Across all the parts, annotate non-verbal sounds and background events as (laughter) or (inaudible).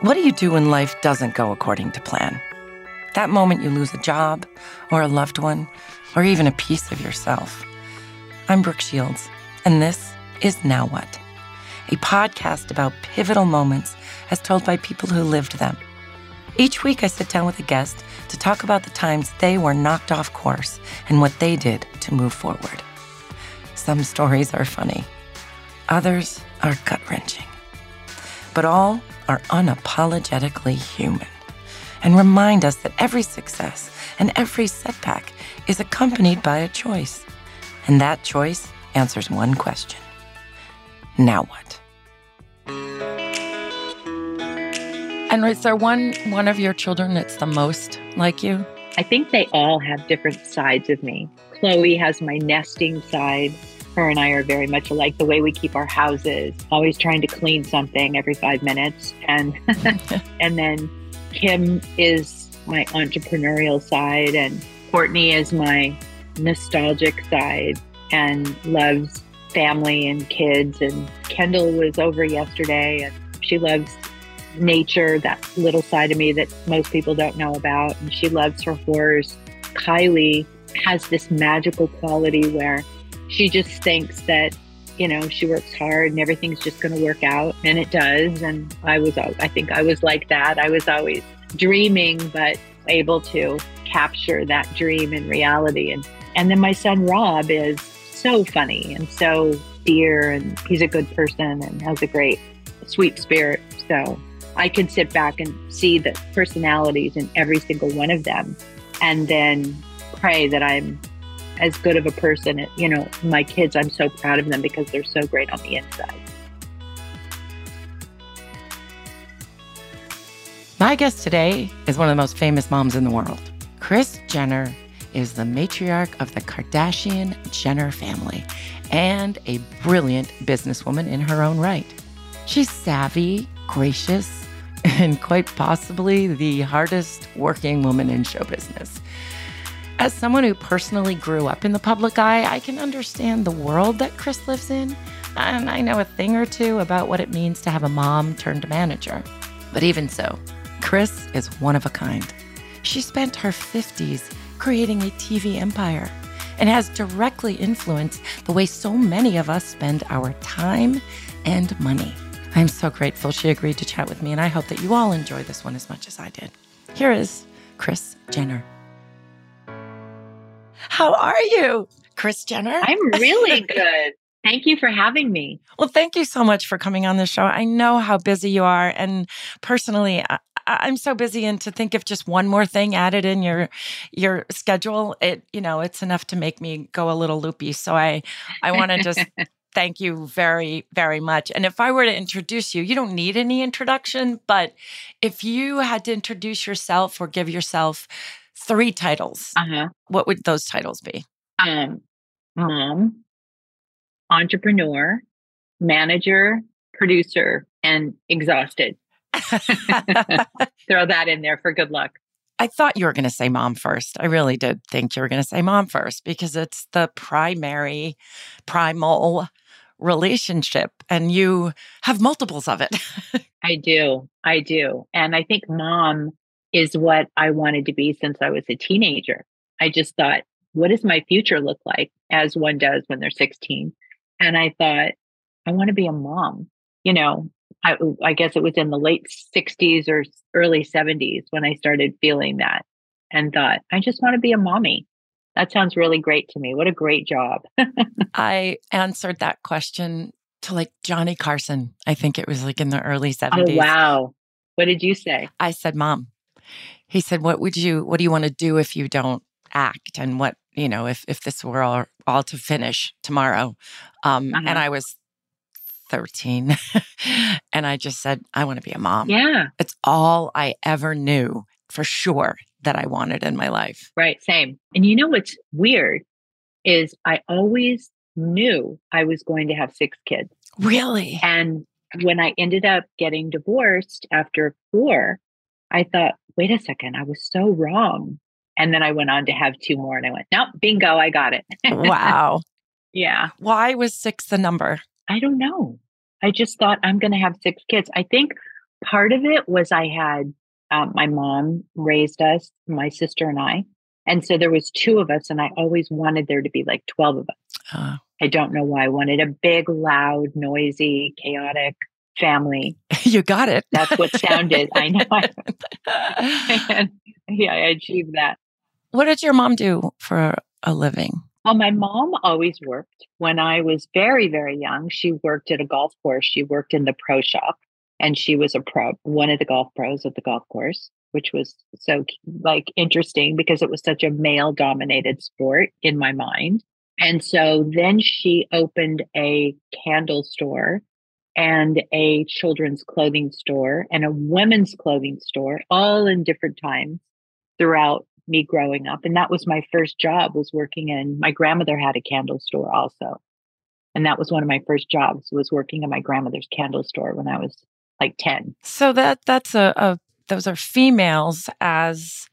What do you do when life doesn't go according to plan? That moment you lose a job, or a loved one, or even a piece of yourself. I'm Brooke Shields, and this is Now What? A podcast about pivotal moments as told by people who lived them. Each week, I sit down with a guest to talk about the times they were knocked off course and what they did to move forward. Some stories are funny, others are gut wrenching, but all are unapologetically human and remind us that every success and every setback is accompanied by a choice. And that choice answers one question Now what? And is there one one of your children that's the most like you? I think they all have different sides of me. Khloé has my nesting side. Her and I are very much alike. The way we keep our houses, always trying to clean something every five minutes, and (laughs) and then Kim is my entrepreneurial side, and Kourtney is my nostalgic side and loves family and kids. And Kendall was over yesterday, and she loves nature, that little side of me that most people don't know about. And she loves her horse. Kylie has this magical quality where she just thinks that you know she works hard and everything's just going to work out and it does and i was i think i was like that. I was always dreaming but able to capture that dream in reality and and then my son rob is so funny and so dear and he's a good person and has a great sweet spirit. So i can sit back and see the personalities in every single one of them and then pray that i'm as good of a person. You know, my kids, I'm so proud of them because they're so great on the inside. My guest today is one of the most famous moms in the world. Kris Jenner is the matriarch of the Kardashian Jenner family and a brilliant businesswoman in her own right. She's savvy, gracious, (laughs) and quite possibly the hardest working woman in show business. As someone who personally grew up in the public eye, I can understand the world that Kris lives in, and I know a thing or two about what it means to have a mom turned manager. But even so, Kris is one of a kind. She spent her 50s creating a TV empire and has directly influenced the way so many of us spend our time and money. I'm so grateful she agreed to chat with me, and I hope that you all enjoy this one as much as I did. Here is Kris Jenner. How are you, Kris Jenner? I'm really (laughs) good. Thank you for having me. Well, thank you so much for coming on the show. I know how busy you are. And personally, I, I'm so busy and to think of just one more thing added in your your schedule, it you know, it's enough to make me go a little loopy. So I I want to just (laughs) thank you very very much. And if I were to introduce you, you don't need any introduction, but if you had to introduce yourself or give yourself three titles, uh-huh. what would those titles be? Um, mom, entrepreneur, manager, producer, and exhausted. (laughs) Throw that in there for good luck. I thought you were going to say mom first. I really did think you were going to say mom first because it's the primary, primal relationship, and you have multiples of it. (laughs) I do. I do. And I think mom is what I wanted to be since I was a teenager. I just thought, what does my future look like as one does when they're 16? And I thought, I want to be a mom. You know, I, I guess it was in the late 60s or early 70s when I started feeling that and thought, I just want to be a mommy. That sounds really great to me. What a great job. (laughs) I answered that question to like Johnny Carson. I think it was like in the early 70s. Oh, wow. What did you say? I said, Mom. He said, What would you, what do you want to do if you don't act? And what, you know, if, if this were all, all to finish tomorrow? Um, uh-huh. And I was 13. (laughs) and I just said, I want to be a mom. Yeah. It's all I ever knew for sure that I wanted in my life. Right. Same. And you know what's weird is I always knew I was going to have six kids. Really? And when I ended up getting divorced after four, I thought, wait a second, I was so wrong. And then I went on to have two more and I went, nope, bingo, I got it. (laughs) wow. Yeah. Why was six the number? I don't know. I just thought I'm going to have six kids. I think part of it was I had um, my mom raised us, my sister and I. And so there was two of us and I always wanted there to be like 12 of us. Uh, I don't know why. I wanted a big, loud, noisy, chaotic family. (laughs) You got it. That's what sounded. I know. (laughs) and, yeah, I achieved that. What did your mom do for a living? Well, my mom always worked. When I was very, very young, she worked at a golf course. She worked in the pro shop and she was a pro, one of the golf pros at the golf course, which was so like interesting because it was such a male dominated sport in my mind. And so then she opened a candle store and a children's clothing store and a women's clothing store all in different times throughout me growing up. And that was my first job was working in my grandmother had a candle store also. And that was one of my first jobs was working in my grandmother's candle store when I was like 10. So that that's a, a those are females as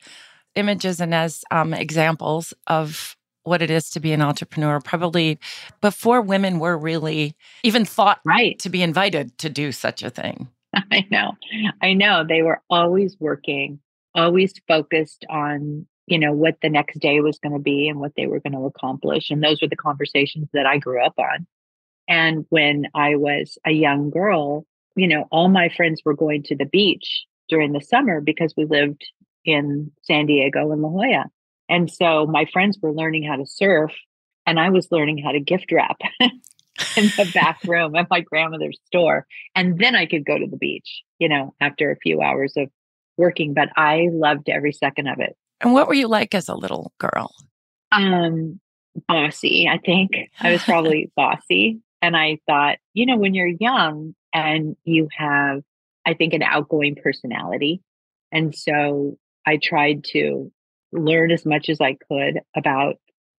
images and as um, examples of what it is to be an entrepreneur probably before women were really even thought right. to be invited to do such a thing. (laughs) I know. I know. They were always working always focused on you know what the next day was going to be and what they were going to accomplish and those were the conversations that i grew up on. And when i was a young girl you know all my friends were going to the beach during the summer because we lived in san diego and la jolla and so my friends were learning how to surf and i was learning how to gift wrap (laughs) in the back (laughs) room at my grandmother's store and then i could go to the beach you know after a few hours of working, but I loved every second of it. And what were you like as a little girl? Um, bossy, I think. I was probably (laughs) bossy. And I thought, you know, when you're young and you have, I think, an outgoing personality. And so I tried to learn as much as I could about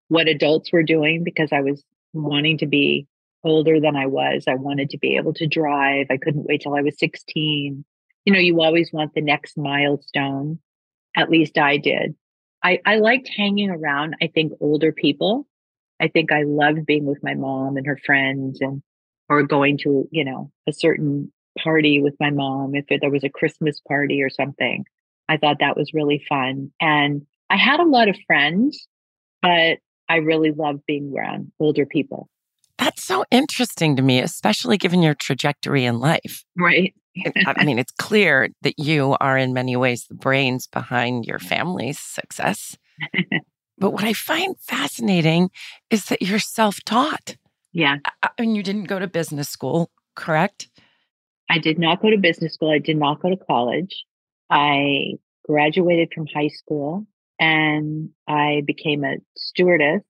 what adults were doing because I was wanting to be older than I was. I wanted to be able to drive. I couldn't wait till I was 16 you know, you always want the next milestone. At least I did. I, I liked hanging around, I think, older people. I think I loved being with my mom and her friends and or going to, you know, a certain party with my mom if there was a Christmas party or something. I thought that was really fun. And I had a lot of friends, but I really loved being around older people. That's so interesting to me, especially given your trajectory in life. Right. I mean, it's clear that you are in many ways the brains behind your family's success. (laughs) but what I find fascinating is that you're self taught. Yeah. I mean, you didn't go to business school, correct? I did not go to business school. I did not go to college. I graduated from high school and I became a stewardess,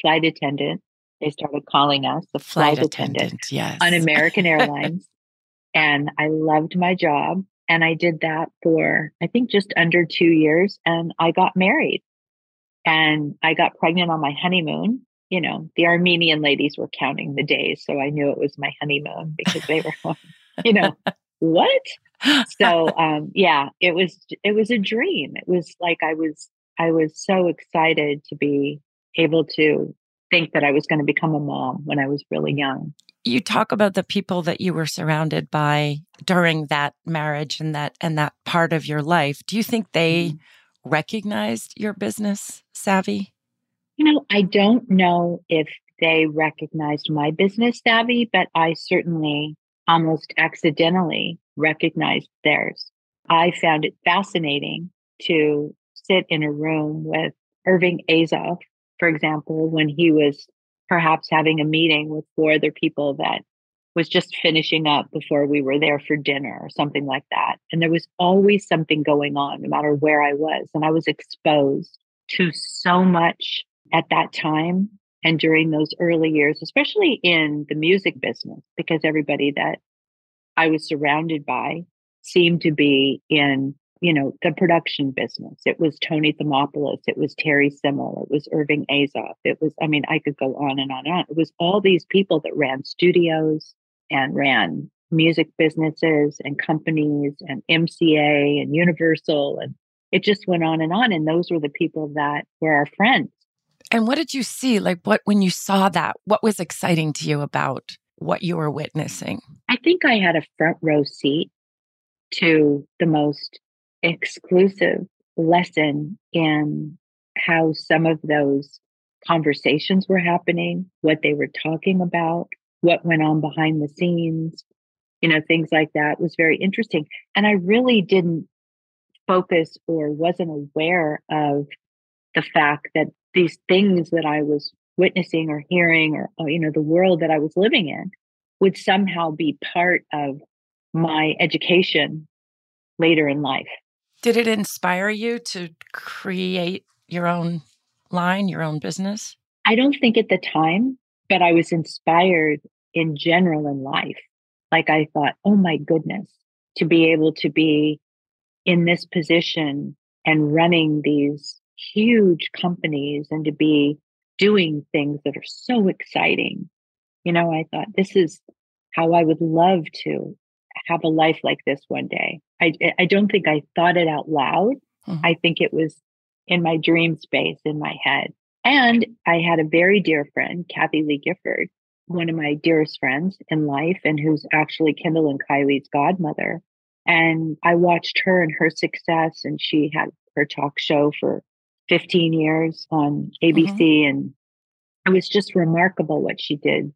flight attendant. They started calling us the flight, flight attendant, attendant yes. on American (laughs) Airlines and I loved my job. And I did that for, I think, just under two years. And I got married and I got pregnant on my honeymoon. you know, the Armenian ladies were counting the days. So I knew it was my honeymoon because they were, (laughs) you know, what? (laughs) So um, yeah, it was it was a dream. It was like I was I was so excited to be able to think that I was going to become a mom when I was really young. You talk about the people that you were surrounded by during that marriage and that and that part of your life. Do you think they mm-hmm. recognized your business savvy? You know, I don't know if they recognized my business savvy, but I certainly almost accidentally recognized theirs. I found it fascinating to sit in a room with Irving Azoff, for example, when he was perhaps having a meeting with four other people that was just finishing up before we were there for dinner or something like that. And there was always something going on, no matter where I was. And I was exposed to so much at that time and during those early years, especially in the music business, because everybody that I was surrounded by seemed to be in, you know, the production business. It was Tony Thomopoulos, it was Terry Semel, it was Irving Azoff, it was, I mean, I could go on and on and on. It was all these people that ran studios and ran music businesses and companies and MCA and Universal and it just went on and on. And those were the people that were our friends. And what did you see? Like, what, when you saw that, what was exciting to you about what you were witnessing? I think I had a front row seat to the most exclusive lesson in how some of those conversations were happening, what they were talking about, what went on behind the scenes, you know, things like that was very interesting. And I really didn't focus or wasn't aware of the fact that these things that I was witnessing or hearing or, or, you know the world that I was living in would somehow be part of my education later in life. Did it inspire you to create your own line, your own business? I don't think at the time, but I was inspired in general in life. Like I thought, oh my goodness, to be able to be in this position and running these huge companies and to be doing things that are so exciting. You know, I thought this is how I would love to have a life like this one day. I, I don't think I thought it out loud. Mm-hmm. I think it was in my dream space in my head. And I had a very dear friend, Kathie Lee Gifford, one of my dearest friends in life, and who's actually Kendall and Kylie's godmother. And I watched her and her success, and she had her talk show for 15 years on ABC. Mm-hmm. And it was just remarkable what she did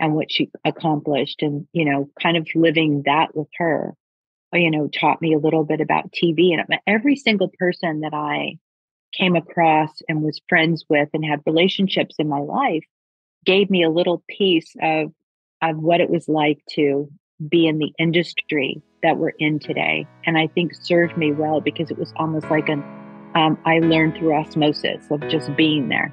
and what she accomplished. And, you know, kind of living that with her, you know, taught me a little bit about TV. And every single person that I came across and was friends with and had relationships in my life gave me a little piece of of what it was like to be in the industry that we're in today and i think served me well because it was almost like an um, I learned through osmosis of just being there.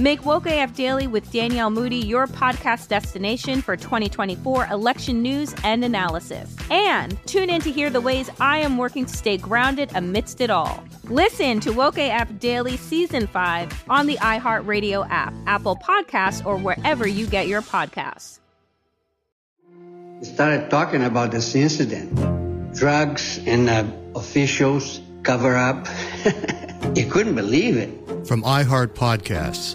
Make Woke AF Daily with Danielle Moody your podcast destination for 2024 election news and analysis. And tune in to hear the ways I am working to stay grounded amidst it all. Listen to Woke AF Daily Season 5 on the iHeartRadio app, Apple Podcasts, or wherever you get your podcasts. Started talking about this incident. Drugs and uh, officials cover up. (laughs) you couldn't believe it. From iHeart Podcasts.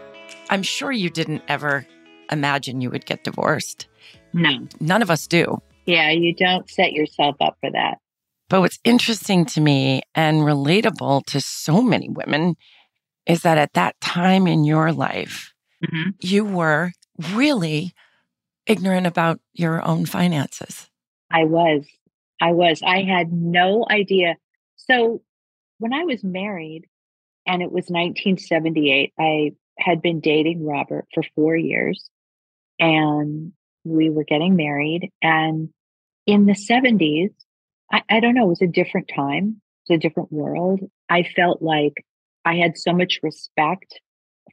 I'm sure you didn't ever imagine you would get divorced. No. None of us do. Yeah, you don't set yourself up for that. But what's interesting to me and relatable to so many women is that at that time in your life, mm-hmm. you were really ignorant about your own finances. I was. I was. I had no idea. So when I was married and it was 1978, I had been dating Robert for four years and we were getting married. And in the 70s, I, I don't know, it was a different time, it's a different world. I felt like I had so much respect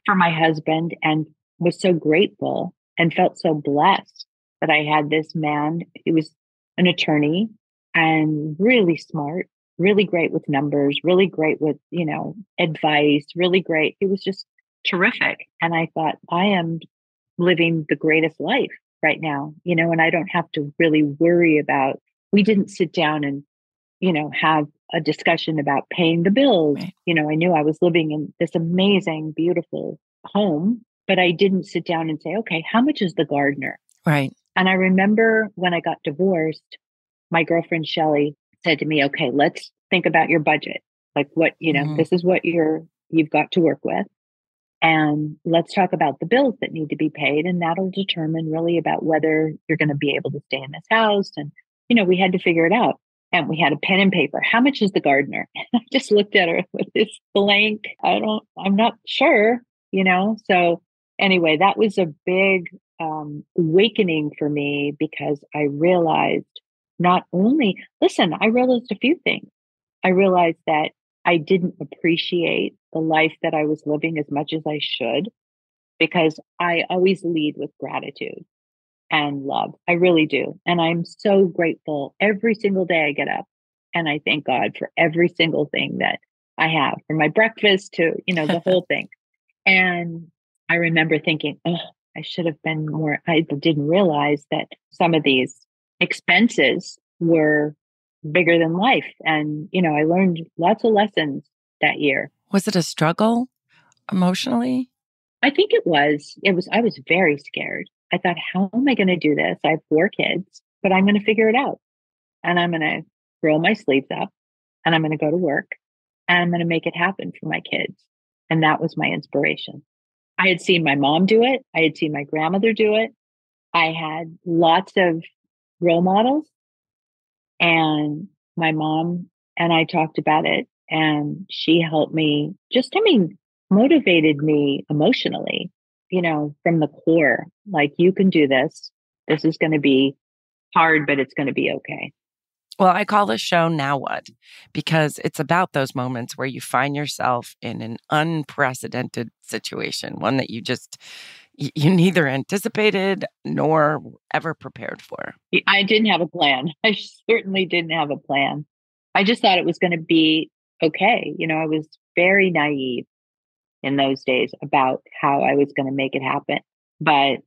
for my husband and was so grateful and felt so blessed that I had this man. He was an attorney and really smart, really great with numbers, really great with, you know, advice, really great. He was just terrific. And I thought, I am living the greatest life right now, you know, and I don't have to really worry about, we didn't sit down and, you know, have a discussion about paying the bills. Right. You know, I knew I was living in this amazing, beautiful home, but I didn't sit down and say, okay, how much is the gardener? Right. And I remember when I got divorced, my girlfriend Shelly said to me, okay, let's think about your budget. Like what, you know, mm-hmm. this is what you're, you've got to work with and let's talk about the bills that need to be paid and that'll determine really about whether you're going to be able to stay in this house and you know we had to figure it out and we had a pen and paper. How much is the gardener? (laughs) And i just looked at her with this blank i don't i'm not sure you know? So anyway that was a big um, awakening for me because i realized not only listen i realized a few things. I realized that I didn't appreciate the life that I was living as much as I should because I always lead with gratitude and love. I really do. And I'm so grateful every single day I get up and I thank God for every single thing that I have from my breakfast to, you know, the (laughs) whole thing. And I remember thinking, oh, I should have been more, I didn't realize that some of these expenses were bigger than life. And, you know, I learned lots of lessons that year. Was it a struggle emotionally? I think it was. It was, I was very scared. I thought, how am I going to do this? I have four kids, but I'm going to figure it out. And I'm going to roll my sleeves up and I'm going to go to work and I'm going to make it happen for my kids. And that was my inspiration. I had seen my mom do it. I had seen my grandmother do it. I had lots of role models and my mom and I talked about it and she helped me just, I mean, motivated me emotionally you know, from the core, like you can do this. This is going to be hard, but it's going to be okay. Well, I call this show Now What because it's about those moments where you find yourself in an unprecedented situation, one that you just you neither anticipated nor ever prepared for. I didn't have a plan. (laughs) I certainly didn't have a plan. I just thought it was going to be okay. You know, I was very naive in those days about how I was going to make it happen. But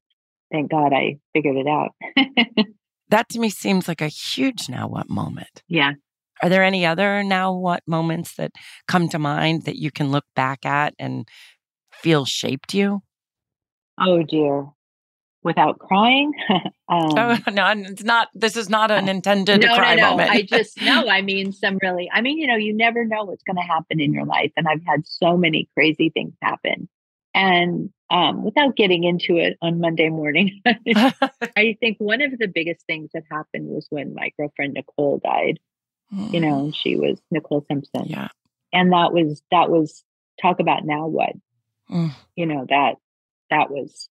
thank God I figured it out. (laughs) that to me seems like a huge now what moment. Yeah. Are there any other now what moments that come to mind that you can look back at and feel shaped you? Oh dear. Without crying? (laughs) um, oh (laughs) no, it's not. This is not an intended no, cry no, no. moment. I (laughs) just no. I mean, some really. I mean, you know, you never know what's going to happen in your life, and I've had so many crazy things happen. And um, without getting into it on Monday morning, I think one of the biggest things that happened was when my girlfriend Nicole died. Mm. You know, and she was Nicole Simpson. Yeah. And that was that was talk about now what. Mm. You know that that was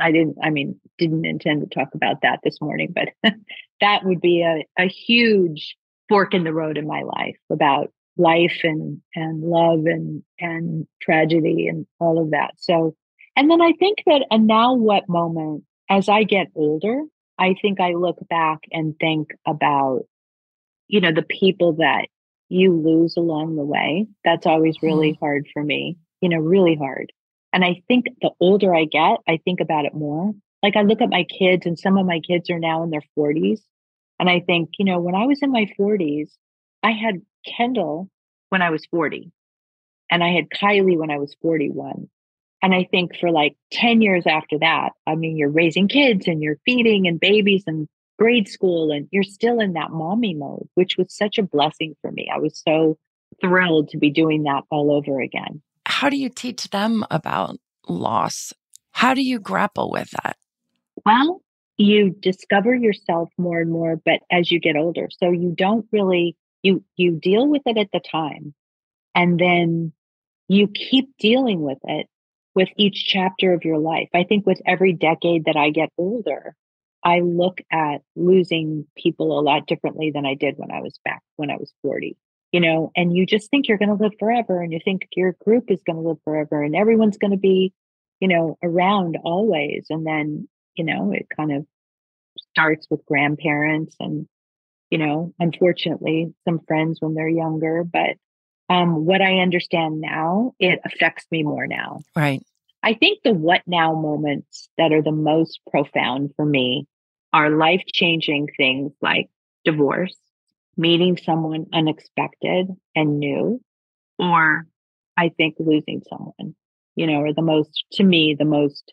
I didn't I mean didn't intend to talk about that this morning, but (laughs) that would be a, a huge fork in the road in my life about life and and love and and tragedy and all of that. So and then I think that a now what moment as I get older, I think I look back and think about you know the people that you lose along the way. That's always really mm. hard for me. You know, really hard. And I think the older I get, I think about it more. Like I look at my kids and some of my kids are now in their 40s. And I think, you know, when I was in my 40s, I had Kendall when I was 40, and I had Kylie when I was 41. And I think for like 10 years after that, I mean, you're raising kids and you're feeding and babies and grade school, and you're still in that mommy mode, which was such a blessing for me. I was so thrilled to be doing that all over again. How do you teach them about loss? How do you grapple with that? Well, you discover yourself more and more, but as you get older. So you don't really you you deal with it at the time and then you keep dealing with it with each chapter of your life i think with every decade that i get older i look at losing people a lot differently than i did when i was back when i was 40 you know and you just think you're going to live forever and you think your group is going to live forever and everyone's going to be you know around always and then you know it kind of starts with grandparents and you know, unfortunately, some friends when they're younger. But um, what I understand now, it affects me more now. Right. I think the what now moments that are the most profound for me are life changing things like divorce, meeting someone unexpected and new, or I think losing someone, you know, or the most, to me, the most,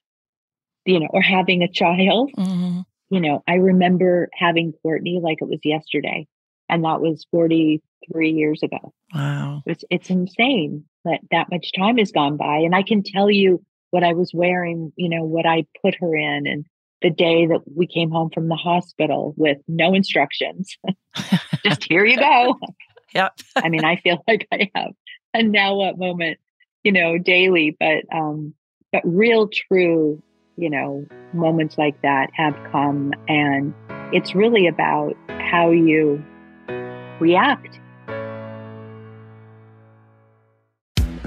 you know, or having a child. Mm-hmm you know, I remember having Kourtney like it was yesterday, and that was 43 years ago. Wow. It's, it's insane that that much time has gone by. And I can tell you what I was wearing, you know, what I put her in, and the day that we came home from the hospital with no instructions. (laughs) Just here you go. (laughs) Yep. I mean, I feel (laughs) like I have a now what moment, you know, daily, but um, but real true you know, moments like that have come. And it's really about how you react.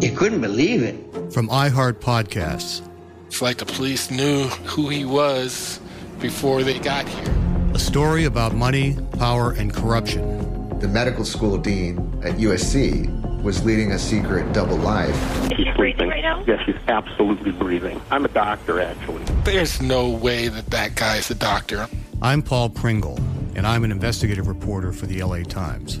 You couldn't believe it. From iHeart Podcasts. It's like the police knew who he was before they got here. A story about money, power, and corruption. The medical school dean at USC was leading a secret double life. She's breathing right now? Yes, she's absolutely breathing. I'm a doctor, actually. There's no way that that guy's a doctor. I'm Paul Pringle, and I'm an investigative reporter for the LA Times.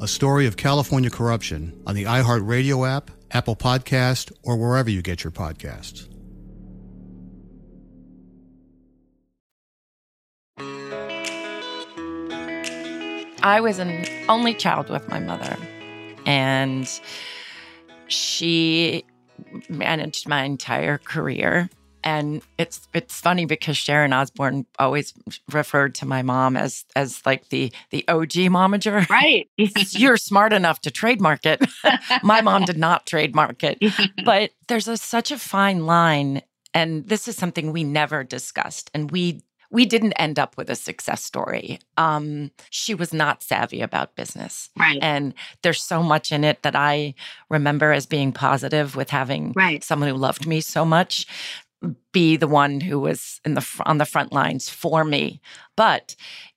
a story of California corruption on the iHeartRadio app, Apple Podcast, or wherever you get your podcasts. I was an only child with my mother, and she managed my entire career and it's it's funny because Sharon Osbourne always referred to my mom as as like the the OG momager. Right. (laughs) You're smart enough to trademark it. (laughs) my mom did not trademark it. (laughs) But there's a, such a fine line and this is something we never discussed and we we didn't end up with a success story. Um, she was not savvy about business. Right. And there's so much in it that I remember as being positive with having right. someone who loved me so much be the one who was in the on the front lines for me. But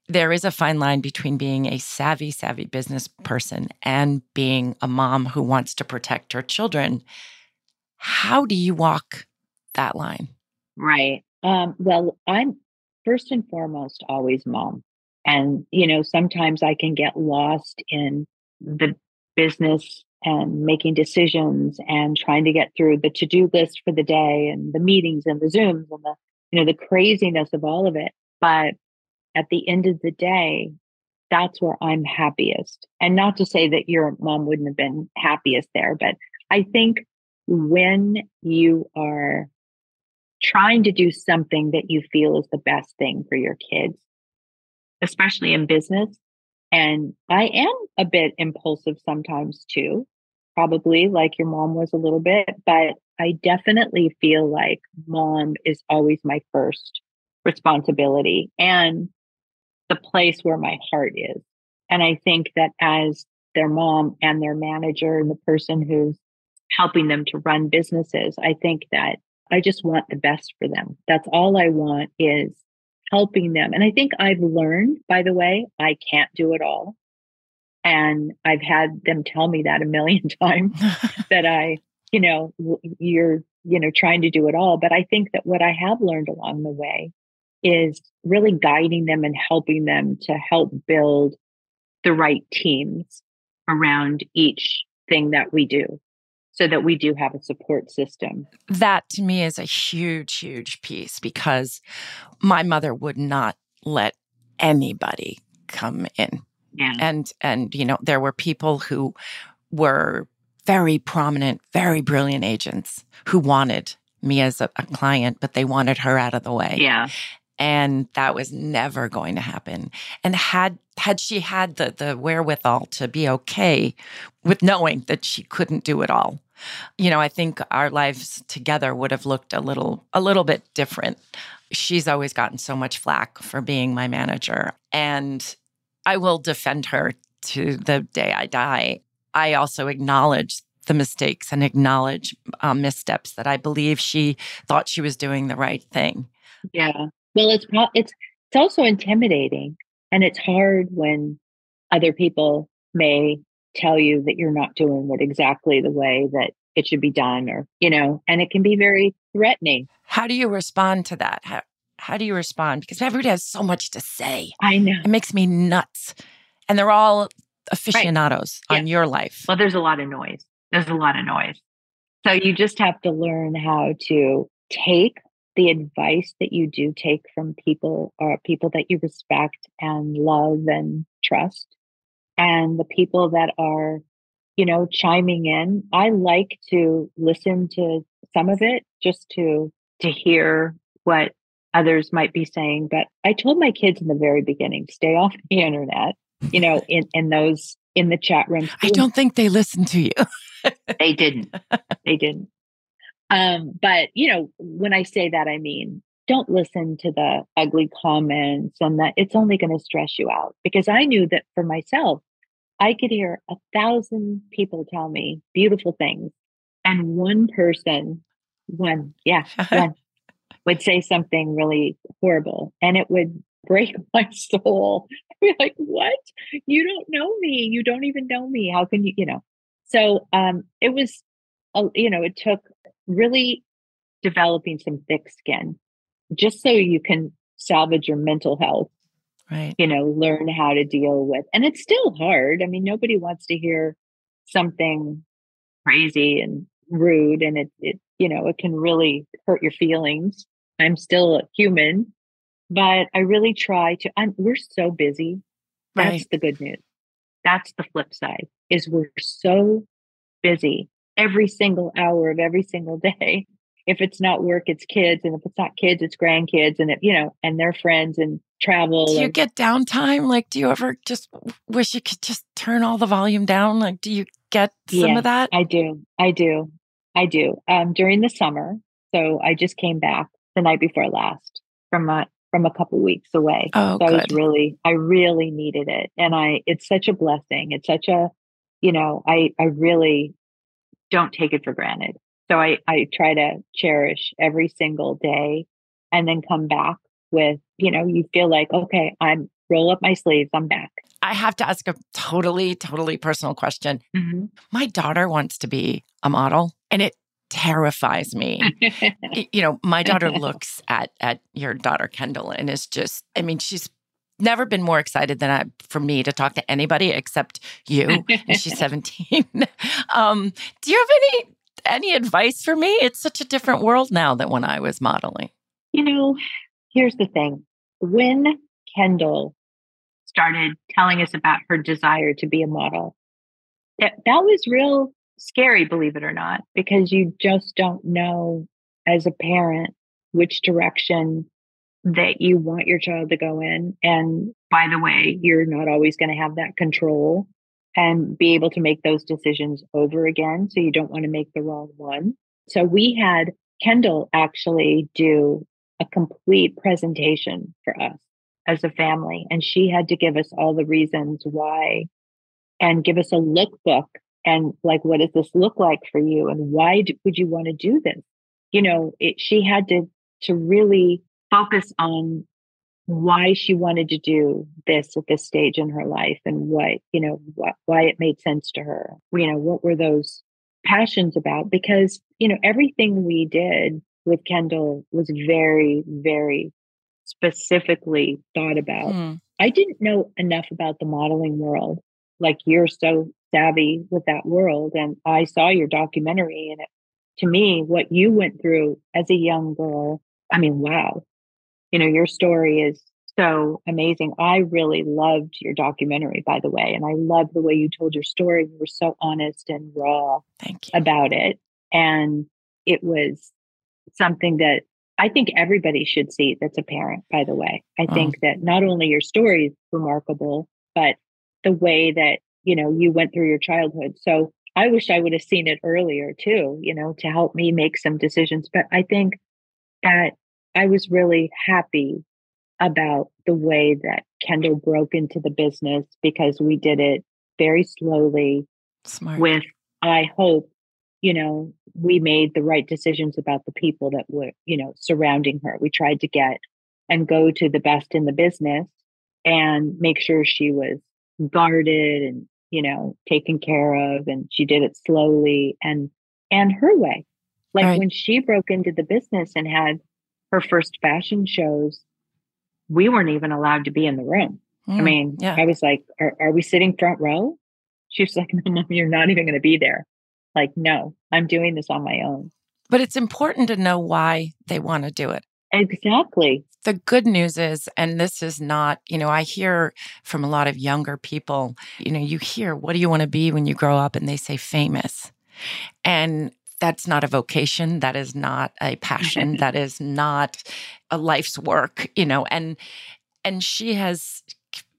there is a fine line between being a savvy, savvy business person and being a mom who wants to protect her children. How do you walk that line? Right. Um, well, I'm first and foremost always mom. And, you know, sometimes I can get lost in the business and making decisions and trying to get through the to-do list for the day and the meetings and the zooms and the you know the craziness of all of it. But at the end of the day that's where i'm happiest. And not to say that your mom wouldn't have been happiest there but i think when you are trying to do something that you feel is the best thing for your kids especially in business and I am a bit impulsive sometimes too probably like your mom was a little bit, but I definitely feel like mom is always my first responsibility and the place where my heart is. And I think that as their mom and their manager and the person who's helping them to run businesses, I think that I just want the best for them. That's all I want is helping them. And I think I've learned, by the way, I can't do it all. And I've had them tell me that a million (laughs) times (laughs) that I, you know, you're, you know, trying to do it all. But I think that what I have learned along the way is really guiding them and helping them to help build the right teams around each thing that we do so that we do have a support system. That to me is a huge, huge piece because my mother would not let anybody come in yeah. And and you know, there were people who were very prominent, very brilliant agents who wanted me as a, a client, but they wanted her out of the way. Yeah. and that was never going to happen. And had had she had the the wherewithal to be okay with knowing that she couldn't do it all, you know, I think our lives together would have looked a little a little bit different. She's always gotten so much flack for being my manager, and I will defend her to the day I die. I also acknowledge the mistakes and acknowledge um, missteps that I believe she thought she was doing the right thing. Yeah. Well, it's it's it's also intimidating, and it's hard when other people may tell you that you're not doing it exactly the way that it should be done, or you know, and it can be very threatening. How do you respond to that? How how do you respond? Because everybody has so much to say. I know it makes me nuts, and they're all aficionados right. on yeah. your life. Well, there's a lot of noise. There's a lot of noise. So you just have to learn how to take the advice that you do take from people or people that you respect and love and trust and the people that are you know chiming in i like to listen to some of it just to to hear what others might be saying but i told my kids in the very beginning stay off the internet you know in in those in the chat room i don't think they listened to you. (laughs) They didn't. They didn't. Um, but you know, when I say that, I mean don't listen to the ugly comments and that it's only going to stress you out because I knew that for myself, I could hear a thousand people tell me beautiful things, and one person, one, yeah, (laughs) one, would say something really horrible, and it would break (laughs) my soul. I'd be like, "What? You don't know me. You don't even know me. How can you? You know?" So um, it was, uh, you know, it took really developing some thick skin just so you can salvage your mental health right you know learn how to deal with and it's still hard i mean nobody wants to hear something crazy and rude and it, it you know it can really hurt your feelings i'm still a human but i really try to I'm, we're so busy that's right. the good news that's the flip side is we're so busy every single hour of every single day. If it's not work, it's kids. And if it's not kids, it's grandkids and, it, you know, and their friends and travel. Do you and, get downtime? Like, do you ever just wish you could just turn all the volume down? Like, do you get some yeah, of that? I do. I do. I do. Um, during the summer. So I just came back the night before last from a, from a couple weeks away. Oh, so good. I was really, I really needed it. And I, it's such a blessing. It's such a, you know, I, I really don't take it for granted. So I, I try to cherish every single day and then come back with, you know, you feel like, okay, I'm roll up my sleeves, I'm back. I have to ask a totally, totally personal question. Mm-hmm. My daughter wants to be a model and it terrifies me. (laughs) you know, my daughter (laughs) looks at at your daughter Kendall and is just I mean, she's never been more excited than I for me to talk to anybody except you. and she's (laughs) 17. um, do you have any any advice for me? It's such a different world now than when I was modeling. You know, here's the thing. When Kendall started telling us about her desire to be a model, that, that was real scary, believe it or not, because you just don't know as a parent which direction that you want your child to go in. And by the way, you're not always going to have that control and be able to make those decisions over again. So you don't want to make the wrong one. So we had Kendall actually do a complete presentation for us as a family. And she had to give us all the reasons why and give us a lookbook and like, what does this look like for you? And why do, would you want to do this? You know, it, she had to, to really focus on why she wanted to do this at this stage in her life and what, you know, what, why it made sense to her. You know, what were those passions about? Because, you know, everything we did with Kendall was very, very specifically thought about. Hmm. I didn't know enough about the modeling world. Like you're so savvy with that world. And I saw your documentary and it, to me, what you went through as a young girl, I mean, wow, you know, your story is so amazing. I really loved your documentary, by the way, and I loved the way you told your story. You were so honest and raw Thank you. about it. And it was something that I think everybody should see that's a parent, by the way. I Oh. think that not only your story is remarkable, but the way that, you know, you went through your childhood. So I wish I would have seen it earlier too, you know, to help me make some decisions. But I think that I was really happy about the way that Kendall broke into the business because we did it very slowly Smart. with, I hope, you know, we made the right decisions about the people that were, you know, surrounding her. We tried to get and go to the best in the business and make sure she was guarded and, you know, taken care of. And she did it slowly and, and her way. Like Right. when she broke into the business and had her first fashion shows, we weren't even allowed to be in the room. I Mm, mean, yeah. I was like, are, are we sitting front row? She was like, (laughs) no, mom, you're not even going to be there. Like, no, I'm doing this on my own. But it's important to know why they want to do it. Exactly. The good news is, and this is not, you know, I hear from a lot of younger people, you know, you hear, what do you want to be when you grow up? And they say famous. And that's not a vocation. That is not a passion. (laughs) that is not a life's work, you know, and, and she has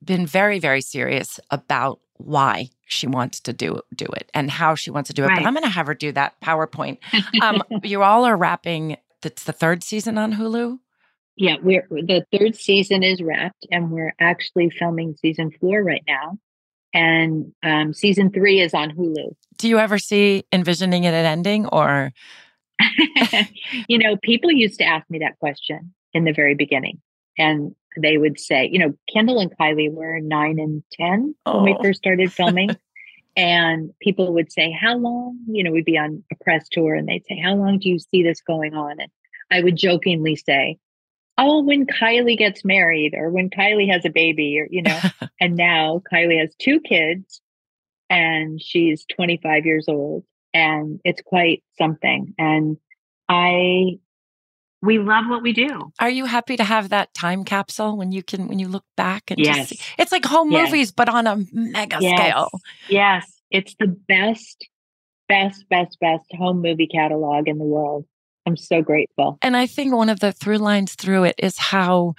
been very, very serious about why she wants to do do it and how she wants to do it. Right. But I'm going to have her do that PowerPoint. (laughs) Um, you all are wrapping. It's the third season on Hulu. Yeah, we're the third season is wrapped, and we're actually filming season four right now. And um, season three is on Hulu. Do you ever see envisioning it at ending or? (laughs) you know, people used to ask me that question in the very beginning, and they would say, you know, Kendall and Kylie were nine and 10 when we Oh. first started filming. (laughs) and people would say, How long? You know, we'd be on a press tour and they'd say, How long do you see this going on? And I would jokingly say, Oh, when Kylie gets married or when Kylie has a baby, or, you know, (laughs) and now Kylie has two kids and she's 25 years old and it's quite something. And I, we love what we do. Are you happy to have that time capsule when you can when you look back and Yes. just see, it's like home Yes. movies but on a mega Yes. scale. Yes. It's the best, best, best, best home movie catalog in the world. I'm so grateful. And I think one of the through lines through it is how,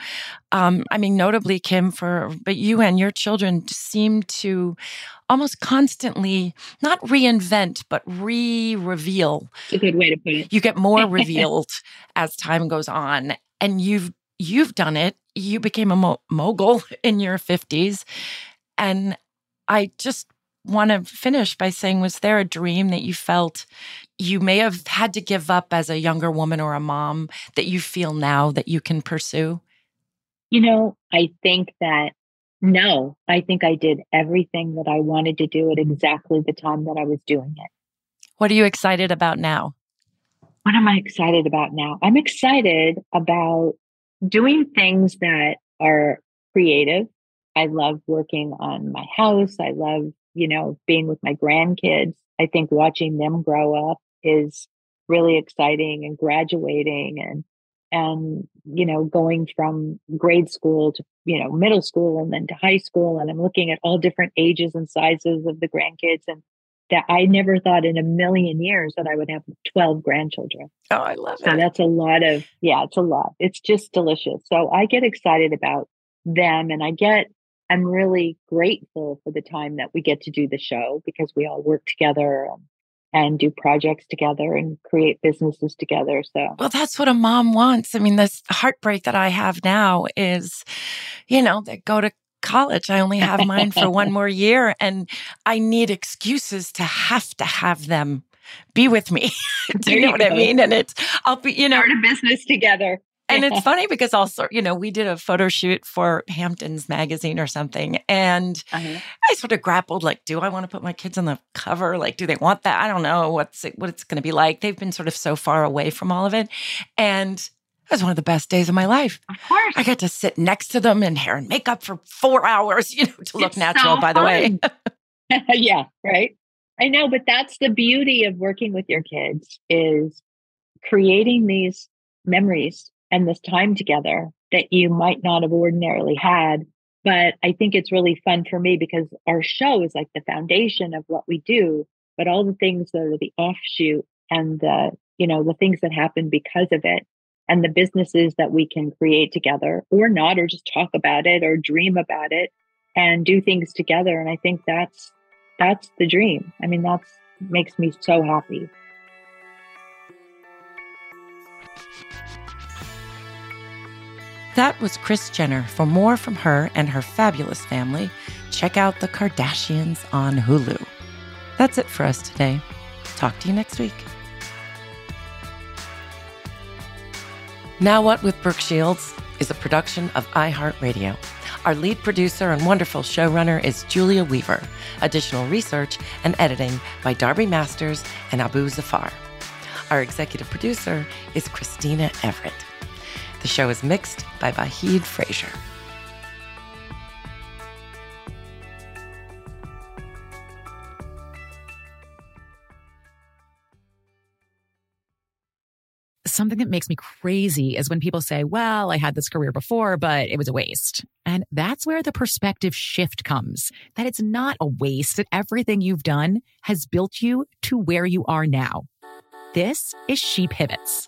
um, I mean, notably Kim, for but you and your children seem to almost constantly not reinvent but re-reveal. It's a good way to put it. You get more (laughs) revealed as time goes on, and you've you've done it. You became a mo- mogul (laughs) in your fifties, and I just want to finish by saying, was there a dream that you felt you may have had to give up as a younger woman or a mom that you feel now that you can pursue? You know, I think that no, I think I did everything that I wanted to do at mm-hmm. exactly the time that I was doing it. What are you excited about now? What am I excited about now? I'm excited about doing things that are creative. I love working on my house. I love, you know, being with my grandkids. I think watching them grow up is really exciting and graduating and and you know going from grade school to you know middle school and then to high school and I'm looking at all different ages and sizes of the grandkids and that I never thought in a million years that I would have 12 grandchildren. Oh, I love So that's a lot of, yeah, it's a lot. It's just delicious. So I get excited about them and I get, I'm really grateful for the time that we get to do the show because we all work together and, do projects together and create businesses together. So Well, that's what a mom wants. I mean, this heartbreak that I have now is, you know, that go to college. I only have mine for one (laughs) more year, and I need excuses to have to have them be with me. (laughs) Do you know what I mean? And it's, I'll be, you know, start a business together. And it's (laughs) funny because also, you know, we did a photo shoot for Hamptons magazine or something. And Uh-huh. I sort of grappled like, do I want to put my kids on the cover? Like, do they want that? I don't know what's it, what it's going to be like. They've been sort of so far away from all of it. And it was one of the best days of my life. Of course. I got to sit next to them in hair and makeup for four hours, (laughs) you know, to look It's natural, so by the way. (laughs) yeah, right. I know, but that's the beauty of working with your kids is creating these memories and this time together that you might not have ordinarily had. But I think it's really fun for me because our show is like the foundation of what we do, but all the things that are the offshoot and the, you know, the things that happen because of it and the businesses that we can create together or not, or just talk about it or dream about it and do things together. And I think that's that's the dream. I mean, that's makes me so happy. That was Kris Jenner. For more from her and her fabulous family, check out The Kardashians on Hulu. That's it for us today. Talk to you next week. Now What with Brooke Shields is a production of iHeartRadio. Our lead producer and wonderful showrunner is Julia Weaver. Additional research and editing by Darby Masters and Abu Zafar. Our executive producer is Christina Everett. The show is mixed by Vahid Frazier. Something that makes me crazy is when people say, well, I had this career before, but it was a waste. And that's where the perspective shift comes that it's not a waste, that everything you've done has built you to where you are now. This is She Pivots,